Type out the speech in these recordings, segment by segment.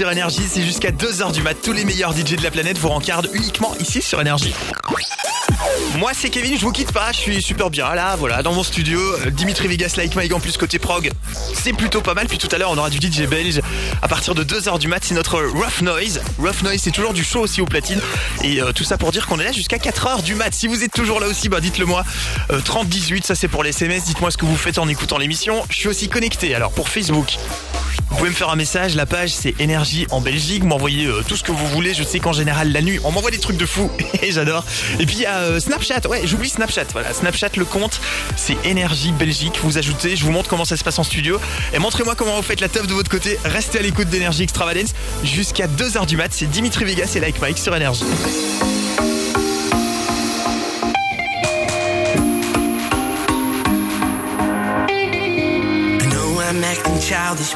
sur Énergie. C'est jusqu'à 2h du mat. Tous les meilleurs DJ de la planète vous rencardent uniquement ici sur Énergie. Moi c'est Kevin, je vous quitte pas, je suis super bien là, voilà, dans mon studio. Euh, Dimitri Vegas, Like Mike en plus côté prog, c'est plutôt pas mal. Puis tout à l'heure on aura du DJ belge à partir de 2h du mat, c'est notre Rough Noise. Rough Noise c'est toujours du show aussi au platine. Et euh, tout ça pour dire qu'on est là jusqu'à 4h du mat. Si vous êtes toujours là aussi, bah dites-le moi. 3018, ça c'est pour les SMS, dites-moi ce que vous faites en écoutant l'émission. Je suis aussi connecté, alors pour Facebook. Vous pouvez me faire un message, la page c'est énergie en Belgique, m'envoyez euh, tout ce que vous voulez, je sais qu'en général la nuit on m'envoie des trucs de fou. Et j'adore. Et puis il y a euh, Snapchat, ouais j'oublie Snapchat, voilà Snapchat le compte c'est énergie Belgique, vous ajoutez, je vous montre comment ça se passe en studio. Et montrez-moi comment vous faites la teuf de votre côté, restez à l'écoute d'énergie Extravagance jusqu'à 2h du mat, c'est Dimitri Vegas et Like Mike sur énergie.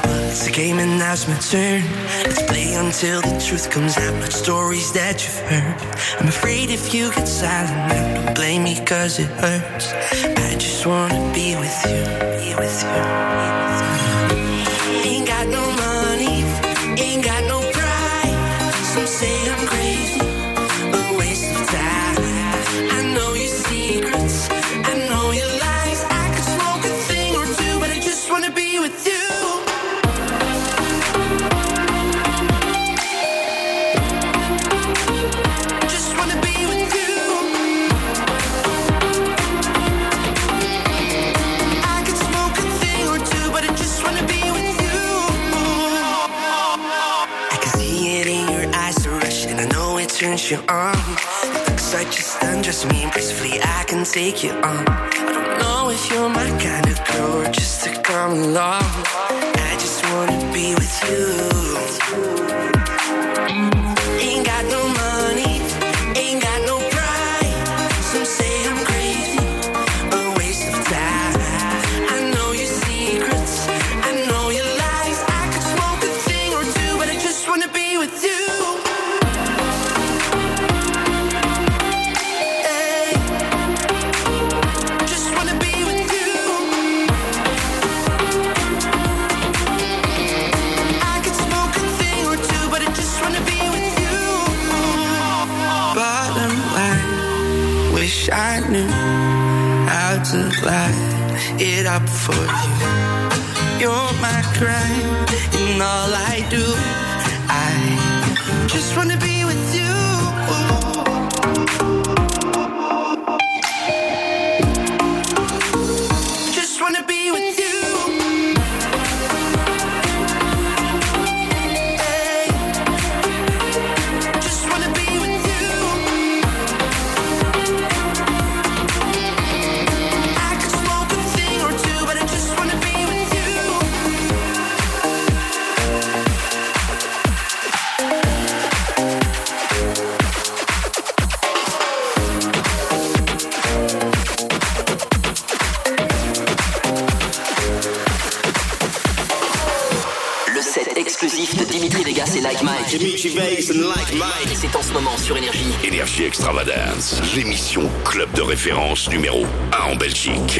It's a game and now it's my turn. Let's play until the truth comes out, not stories that you've heard. I'm afraid if you get silent don't blame me cause it hurts. I just wanna be with you, be with you. Ain't you on. It looks like just undress me impressively. I can take you on. I don't know if you're my kind of girl or just to come along. I just wanna be with you. Crime, and all I do, Extravagance, l'émission club de référence numéro 1 en Belgique.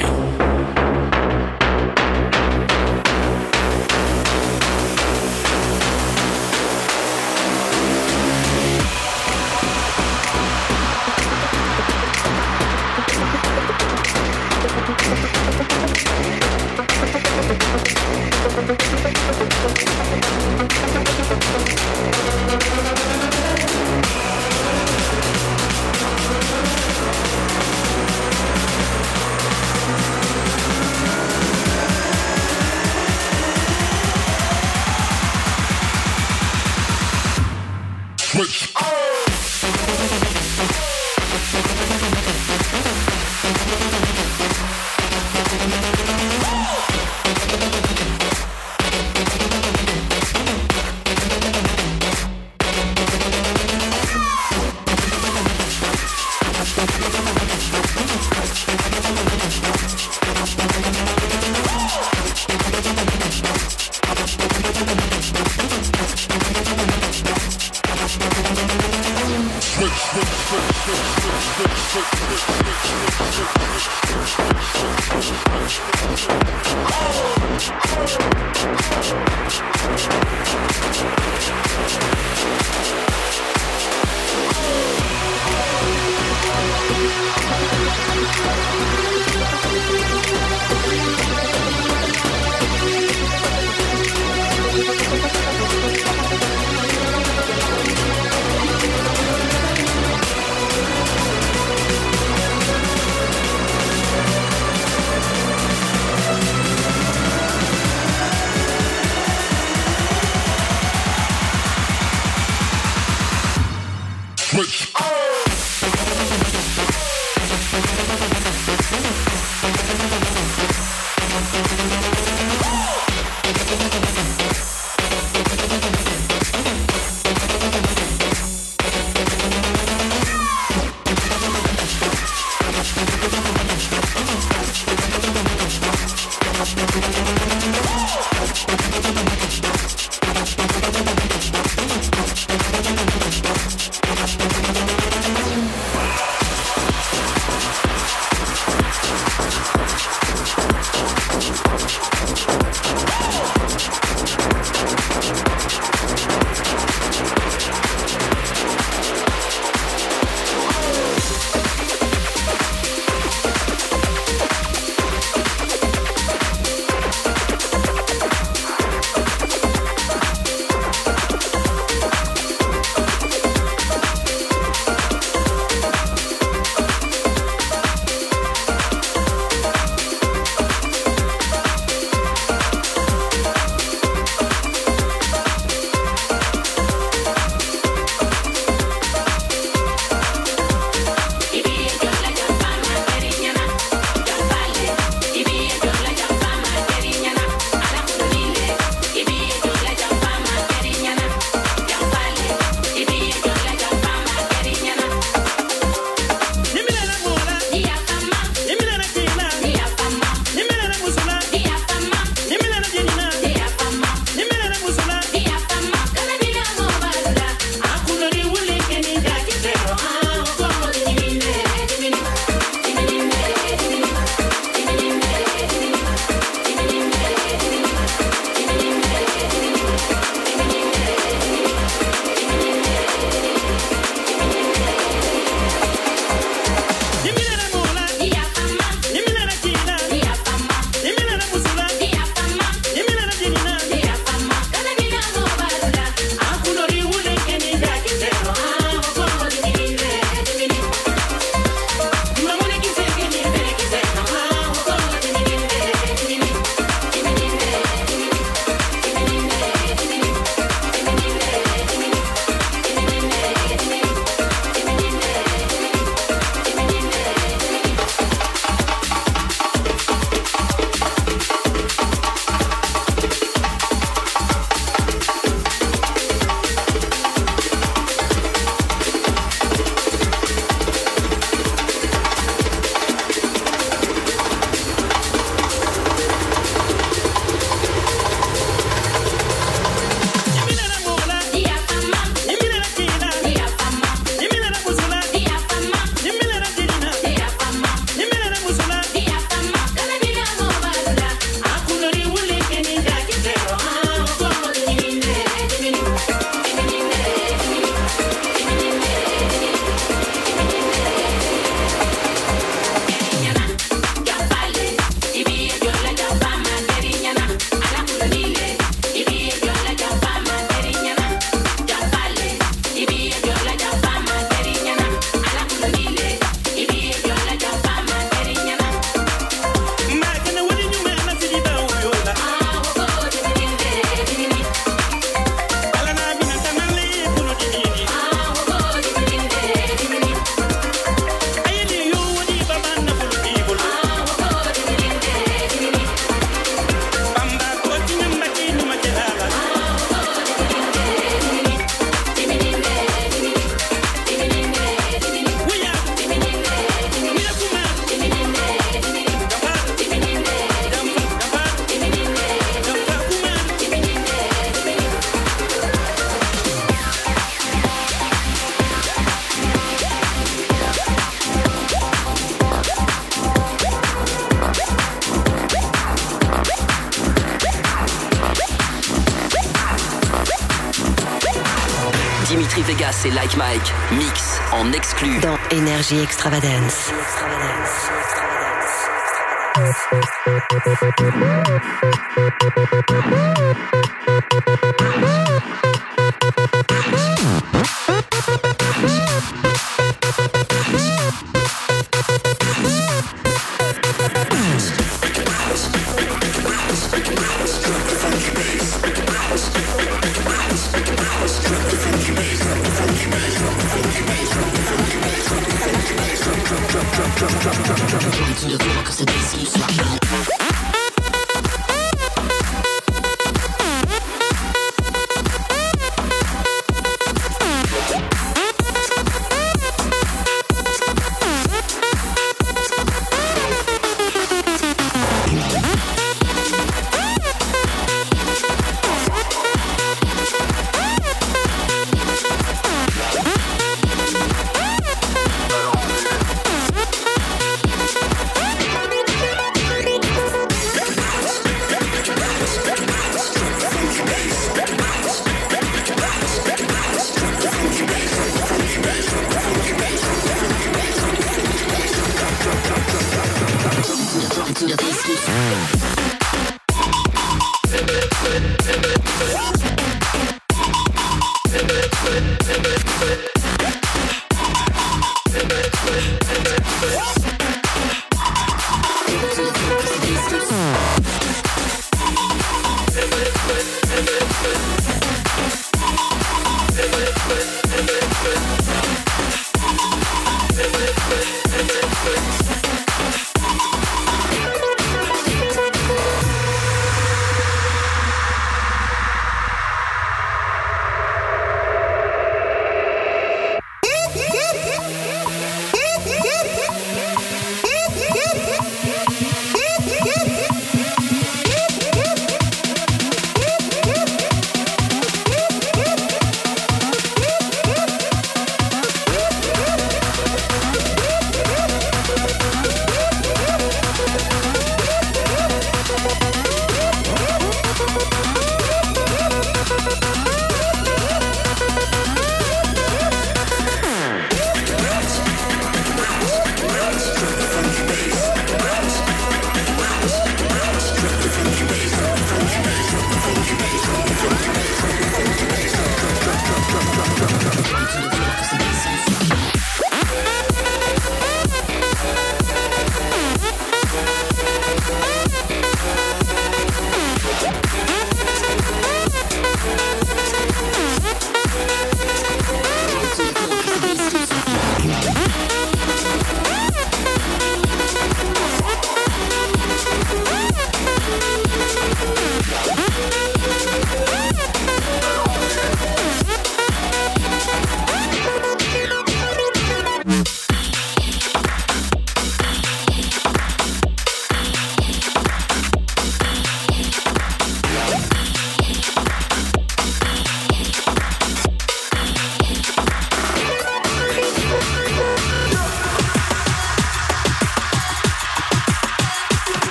Énergie Extravagance. Want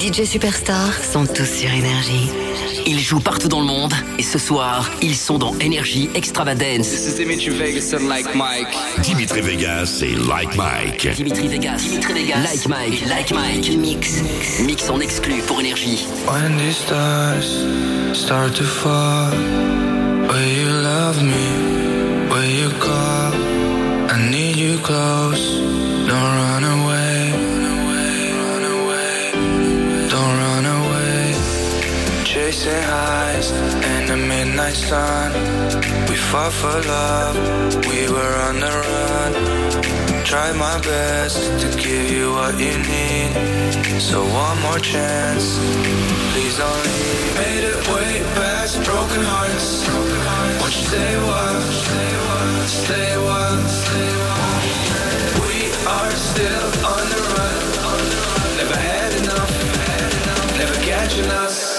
DJ Superstars sont tous sur énergie. Ils jouent partout dans le monde et ce soir, ils sont dans Energy Extravagance. This is Dimitri Vegas and Like Mike. Dimitri Vegas et Like Mike. Dimitri Vegas, Dimitri Vegas, Like Mike, Like Mike, Mix, Mix en exclu pour Énergie. When these stars start to fall, will you love me? Will you call? I need you close. Chasing highs in the midnight sun. We fought for love. We were on the run. Tried my best to give you what you need. So one more chance. Please don't leave. Made it way past broken hearts. Won't you stay while? Stay while. We are still on the run. Never had enough. Never catching us.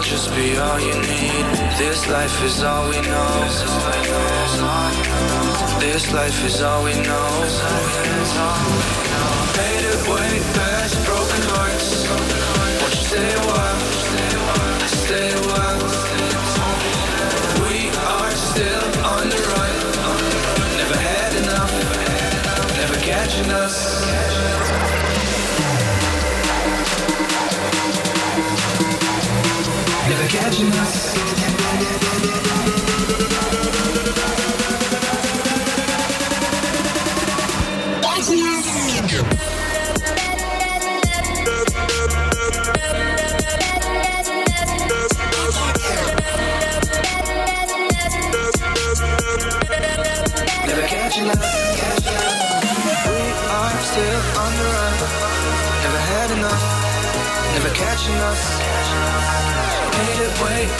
I'll just be all you need. This life is all we know. This life is all we know. Made it way past broken hearts. Won't you stay a while? Stay a while. We are still on the run. Never had enough. Never catching us. Catching us.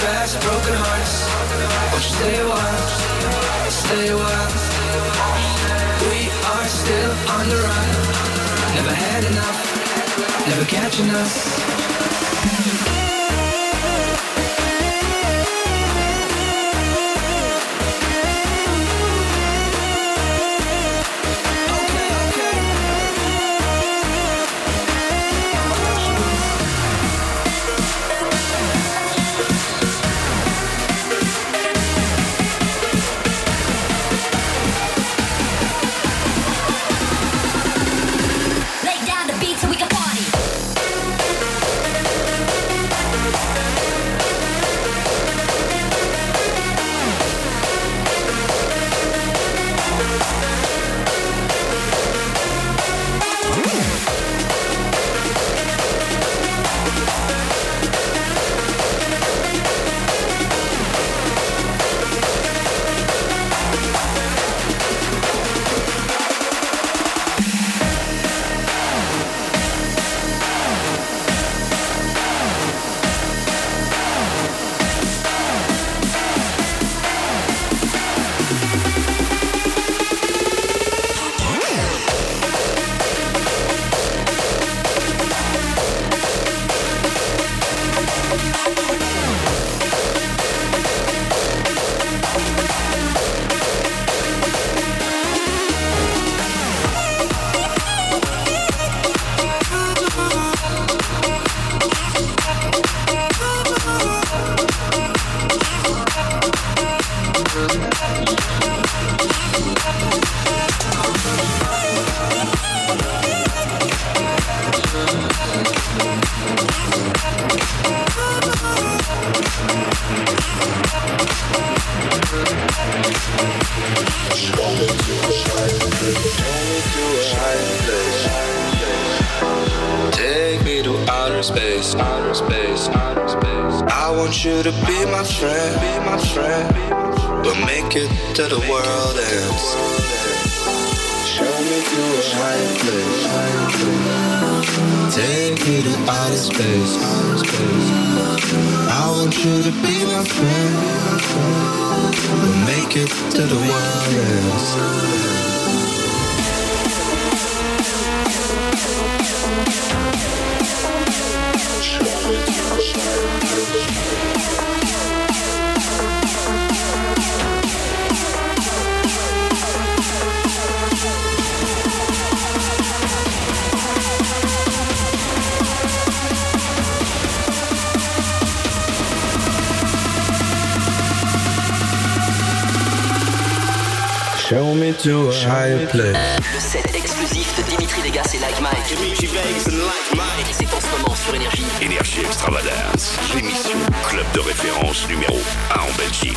Past broken hearts. Won't you stay a while? Stay a while. We are still on the run. Never had enough. Never catching us. To a higher place. Le set exclusif de Dimitri Vegas et Like Mike. C'est en ce moment sur Énergie. Énergie Extravagance, l'émission club de référence numéro 1 en Belgique.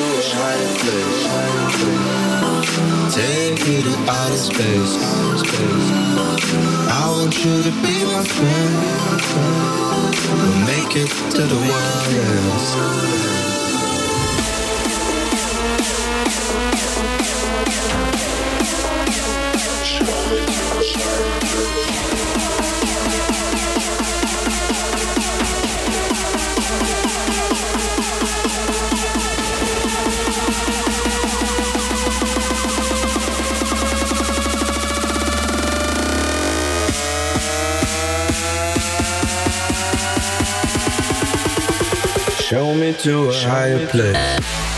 To a higher place. Take me to outer space. I want you to be my friend. We'll make it to the world Show me to a higher place.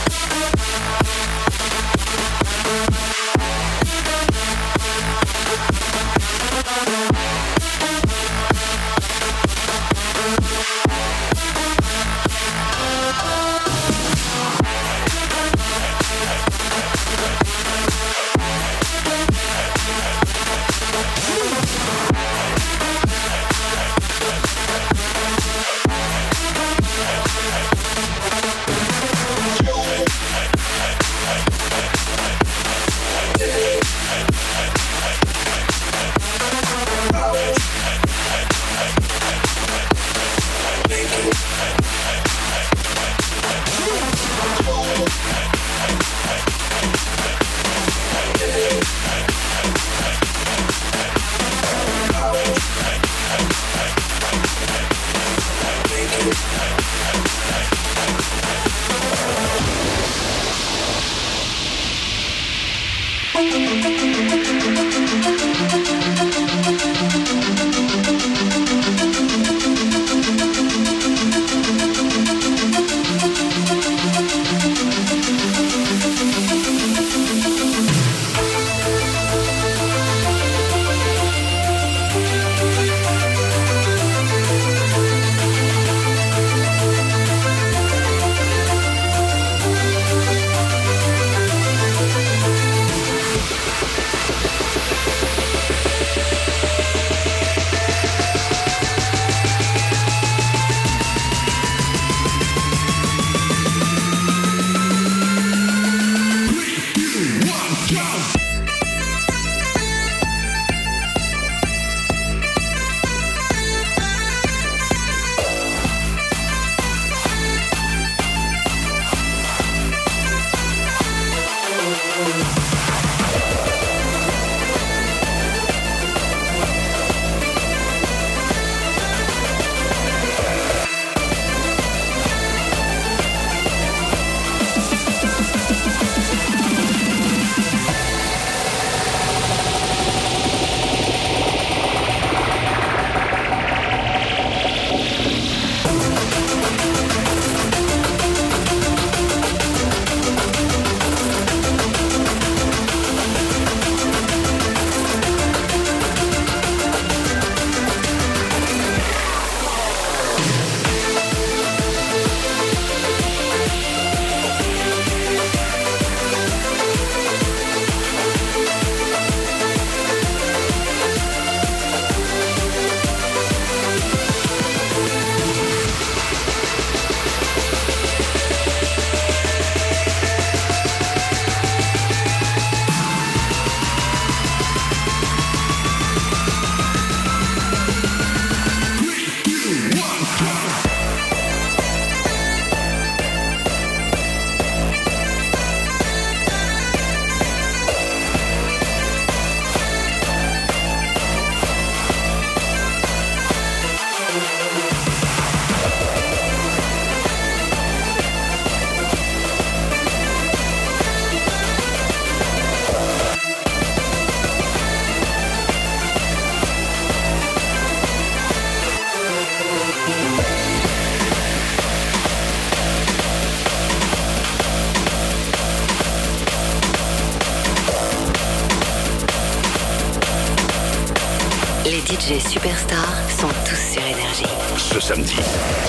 Superstars sont tous sur Énergie. Ce samedi,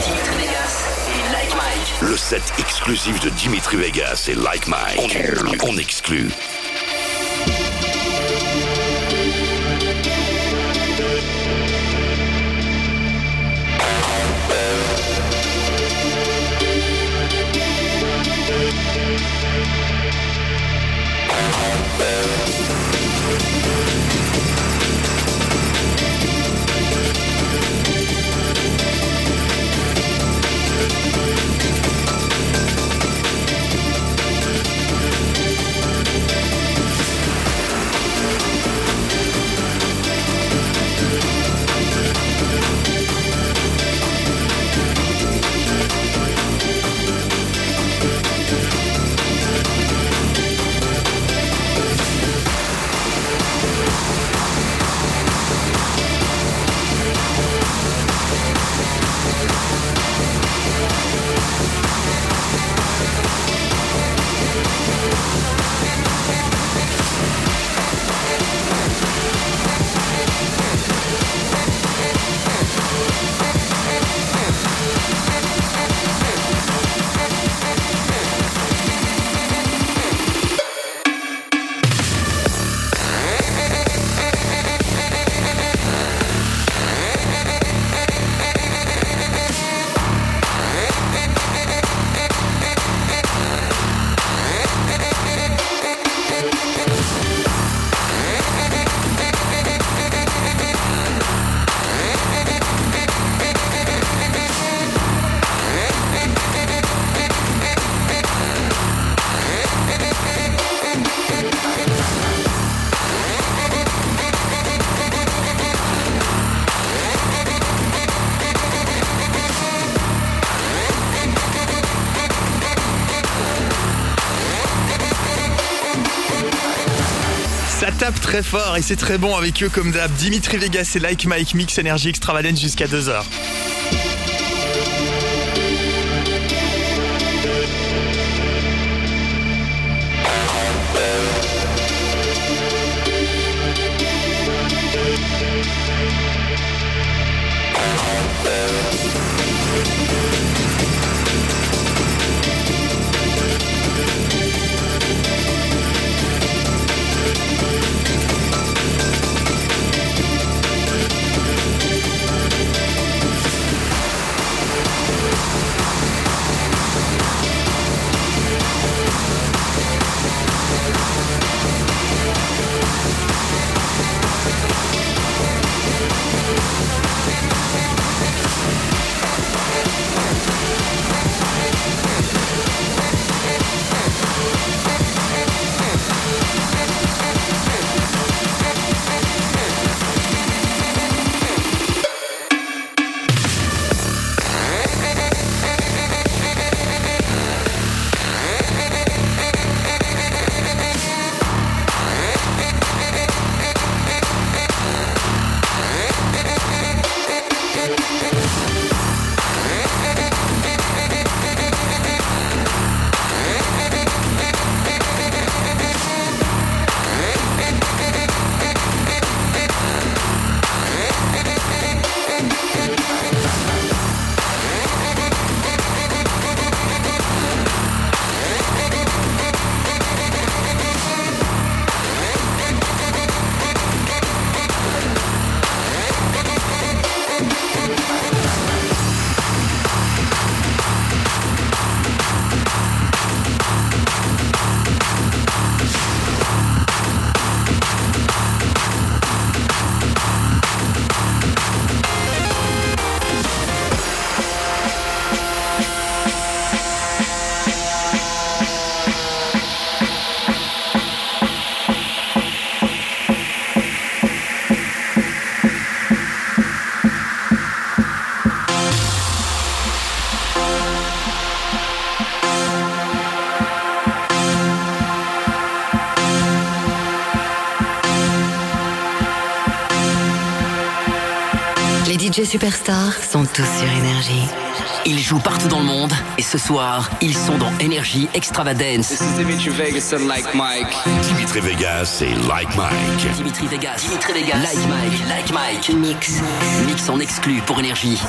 Dimitri Vegas et Like Mike. le set exclusif de Dimitri Vegas et Like Mike. On, on exclut. très fort et c'est très bon avec eux comme d'hab. Dimitri Vegas et Like Mike Mix Energy Extravagance jusqu'à 2h. Well DJ Superstars sont tous sur Énergie. Ils jouent partout dans le monde et ce soir, ils sont dans Energy Extravagance. This is Dimitri Vegas and Like Mike. Dimitri Vegas et Like Mike. Dimitri Vegas, Dimitri Vegas, Like Mike, Like Mike, Mix, Mix en exclu pour Énergie.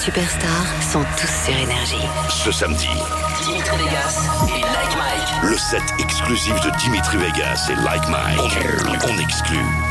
Superstars sont tous sur énergie. Ce samedi, Dimitri Vegas et Like Mike. le set exclusif de Dimitri Vegas et Like Mike. On exclut.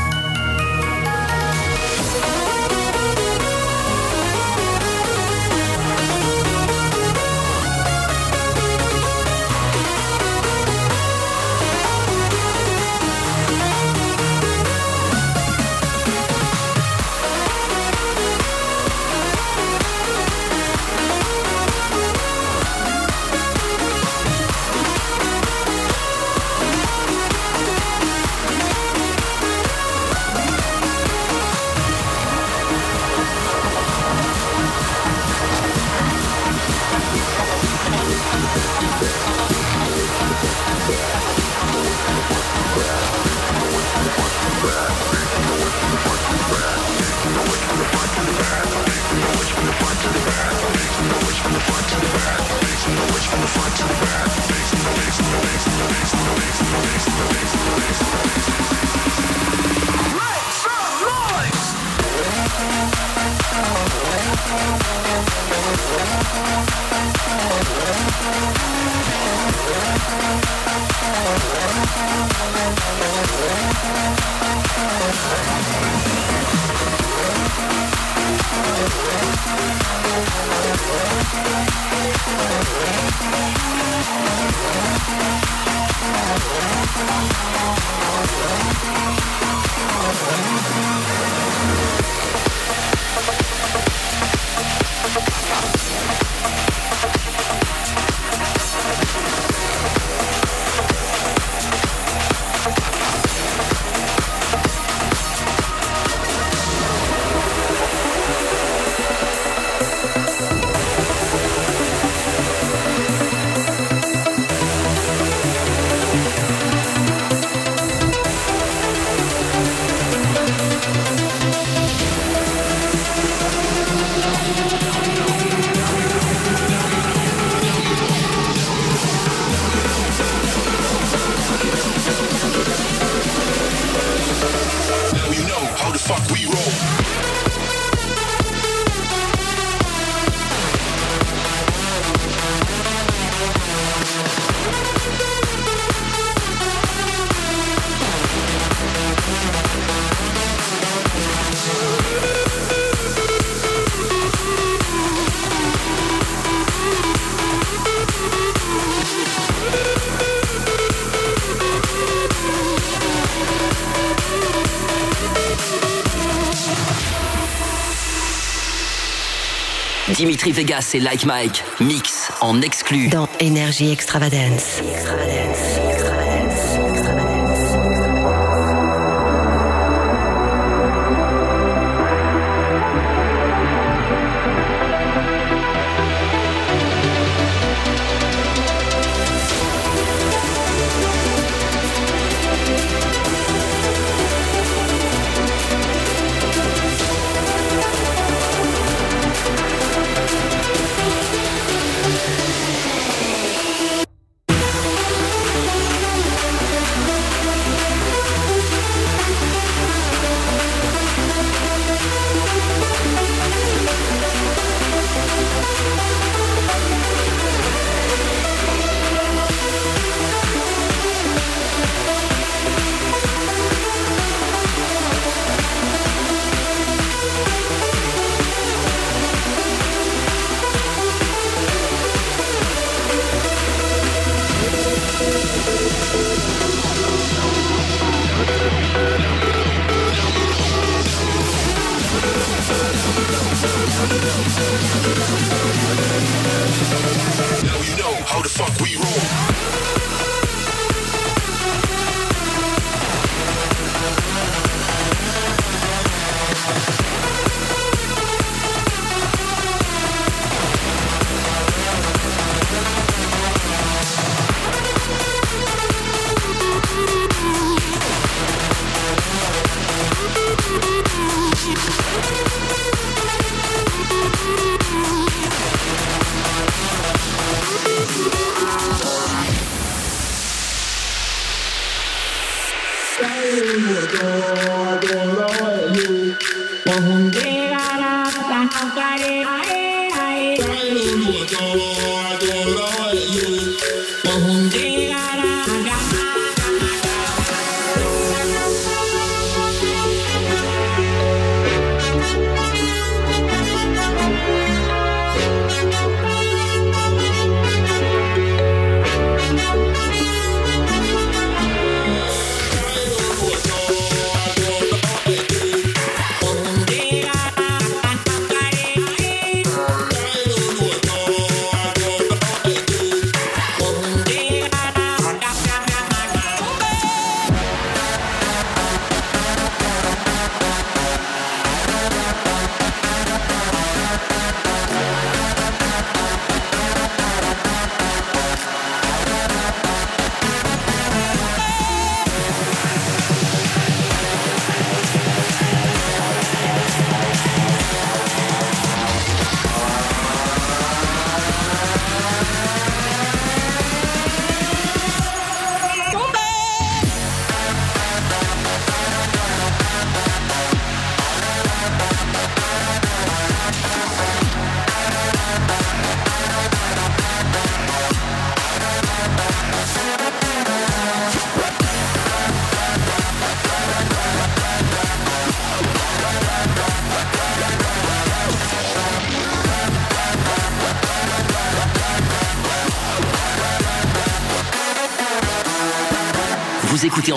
Dimitri Vegas et Like Mike. Mix en exclu. Dans Énergie Extravagance.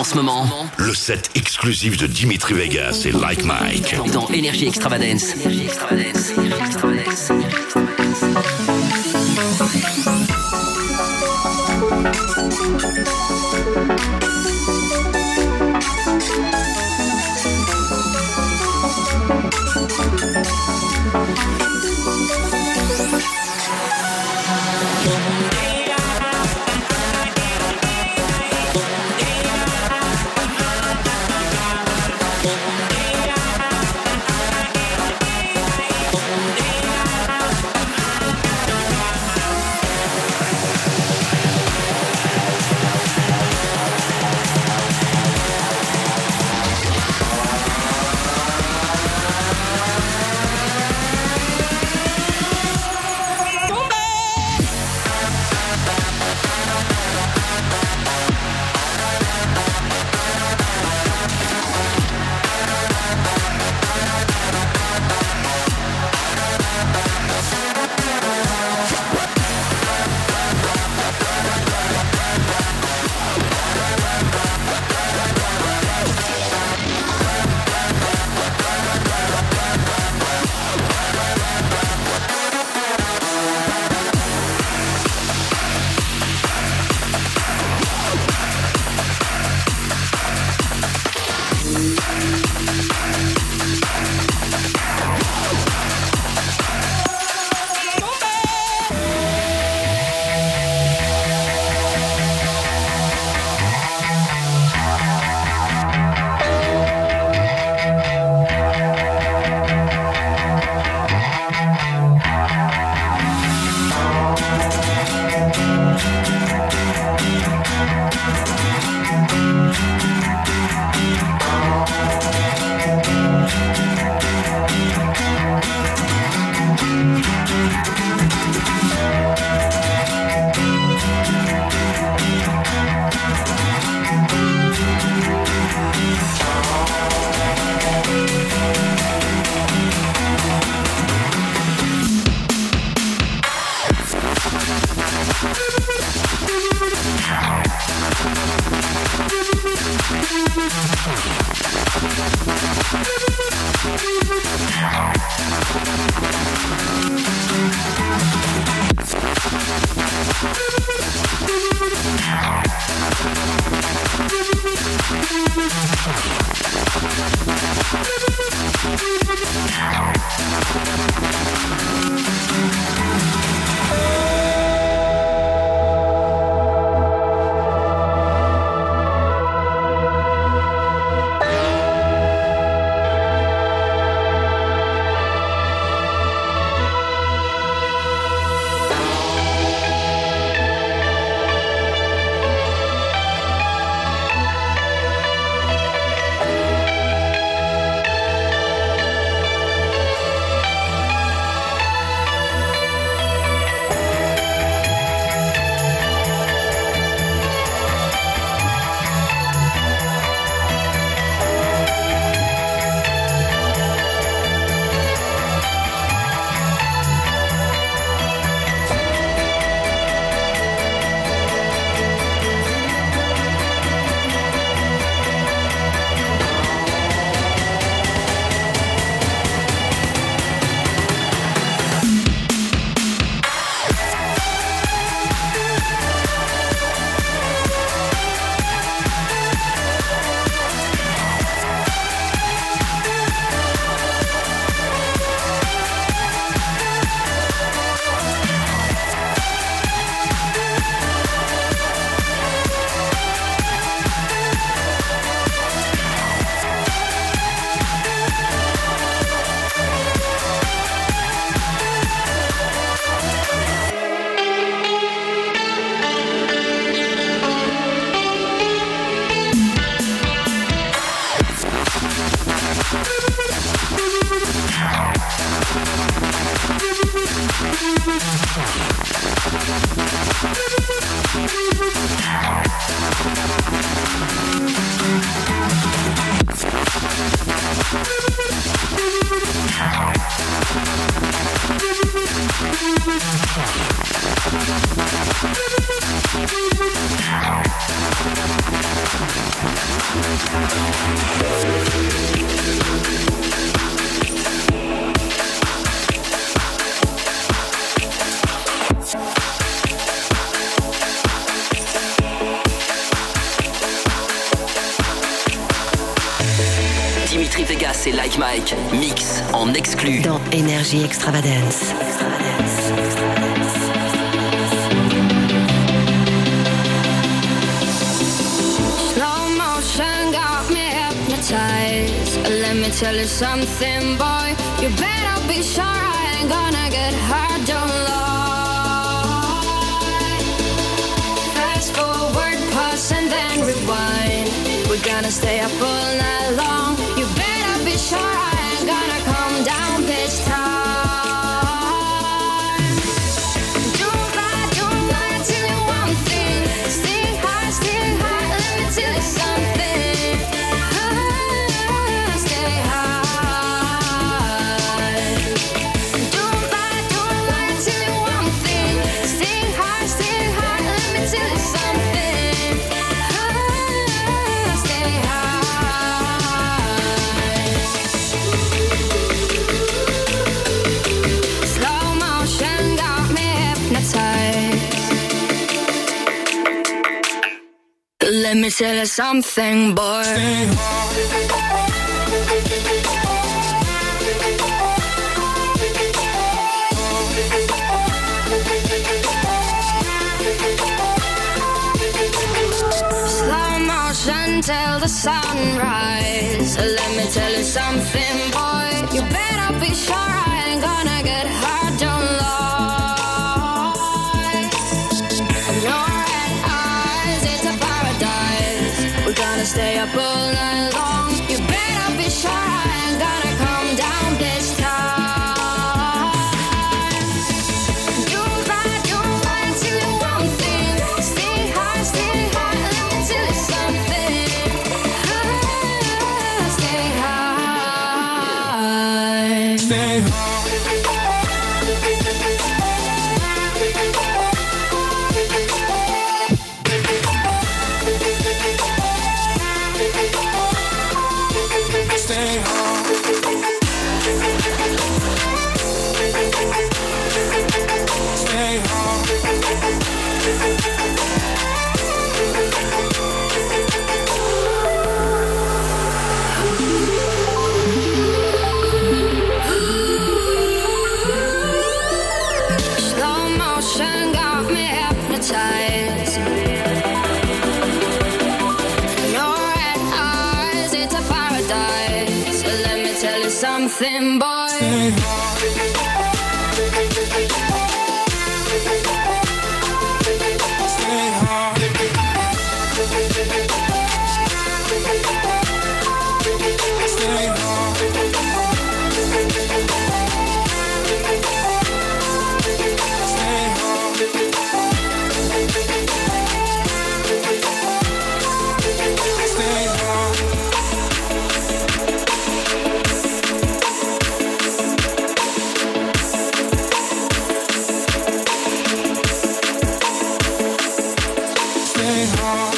En ce moment Le set exclusif de Dimitri Vegas et Like Mike. dans Énergie Extravagance. Énergie Extravagance. Énergie Extravagance. Et Like Mike, mix en exclu. Dans Énergie Extravagance. Slow motion got me hypnotized. Let me tell you something, boy. You better be sure I ain't gonna get hurt. Don't lie. Fast forward, pause, and then rewind. We're gonna stay up all night long. Sure I ain't gonna come down this time. Let me tell you something, boy. Slow motion till the sunrise. Let me tell you something, boy. You better be sure coming home.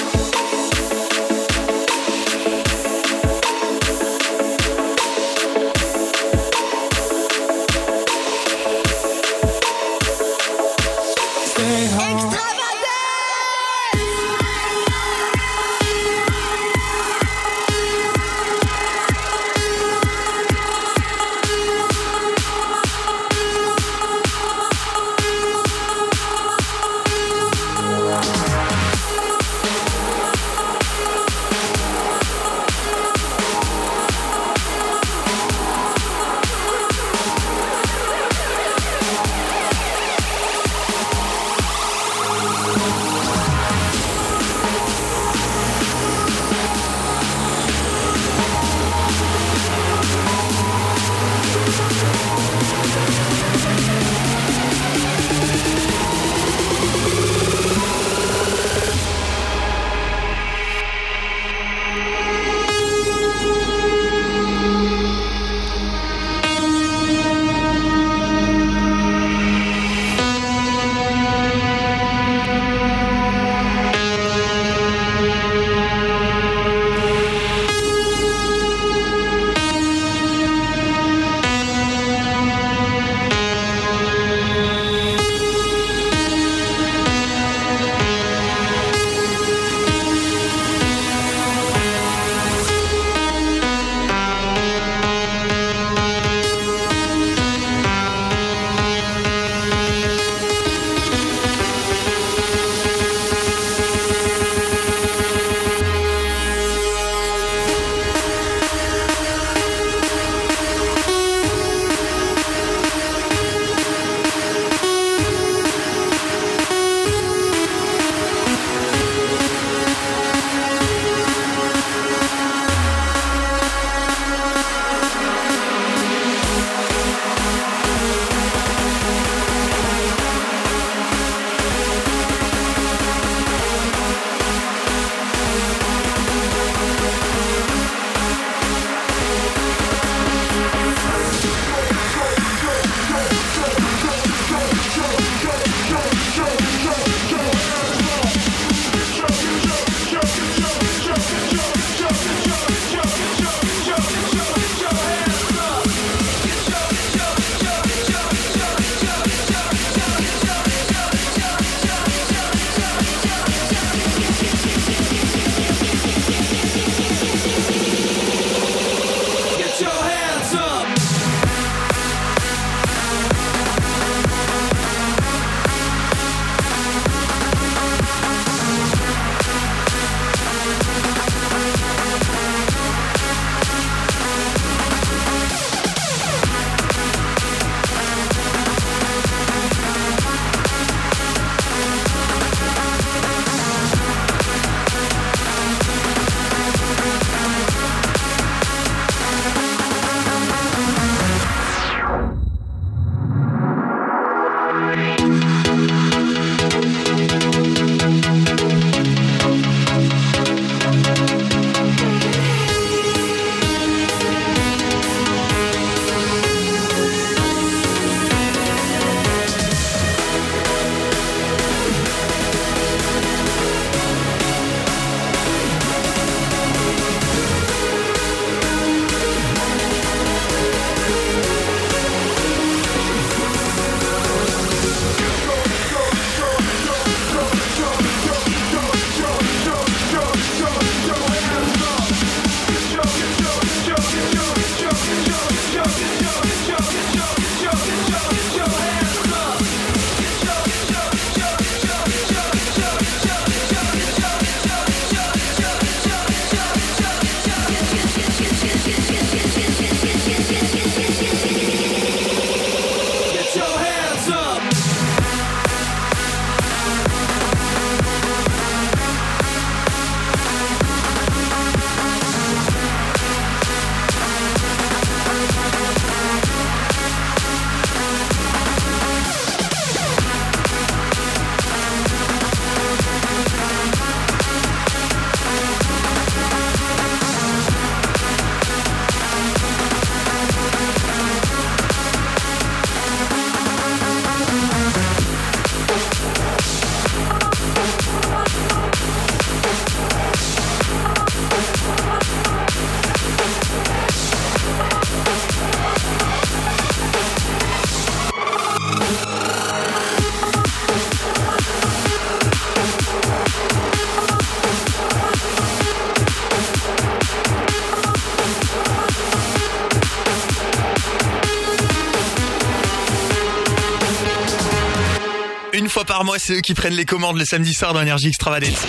Par mois, c'est eux qui prennent les commandes le samedi soir dans Énergie Extravagance.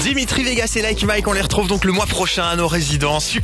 Dimitri Vegas et Like Mike, on les retrouve donc le mois prochain à nos résidences. Super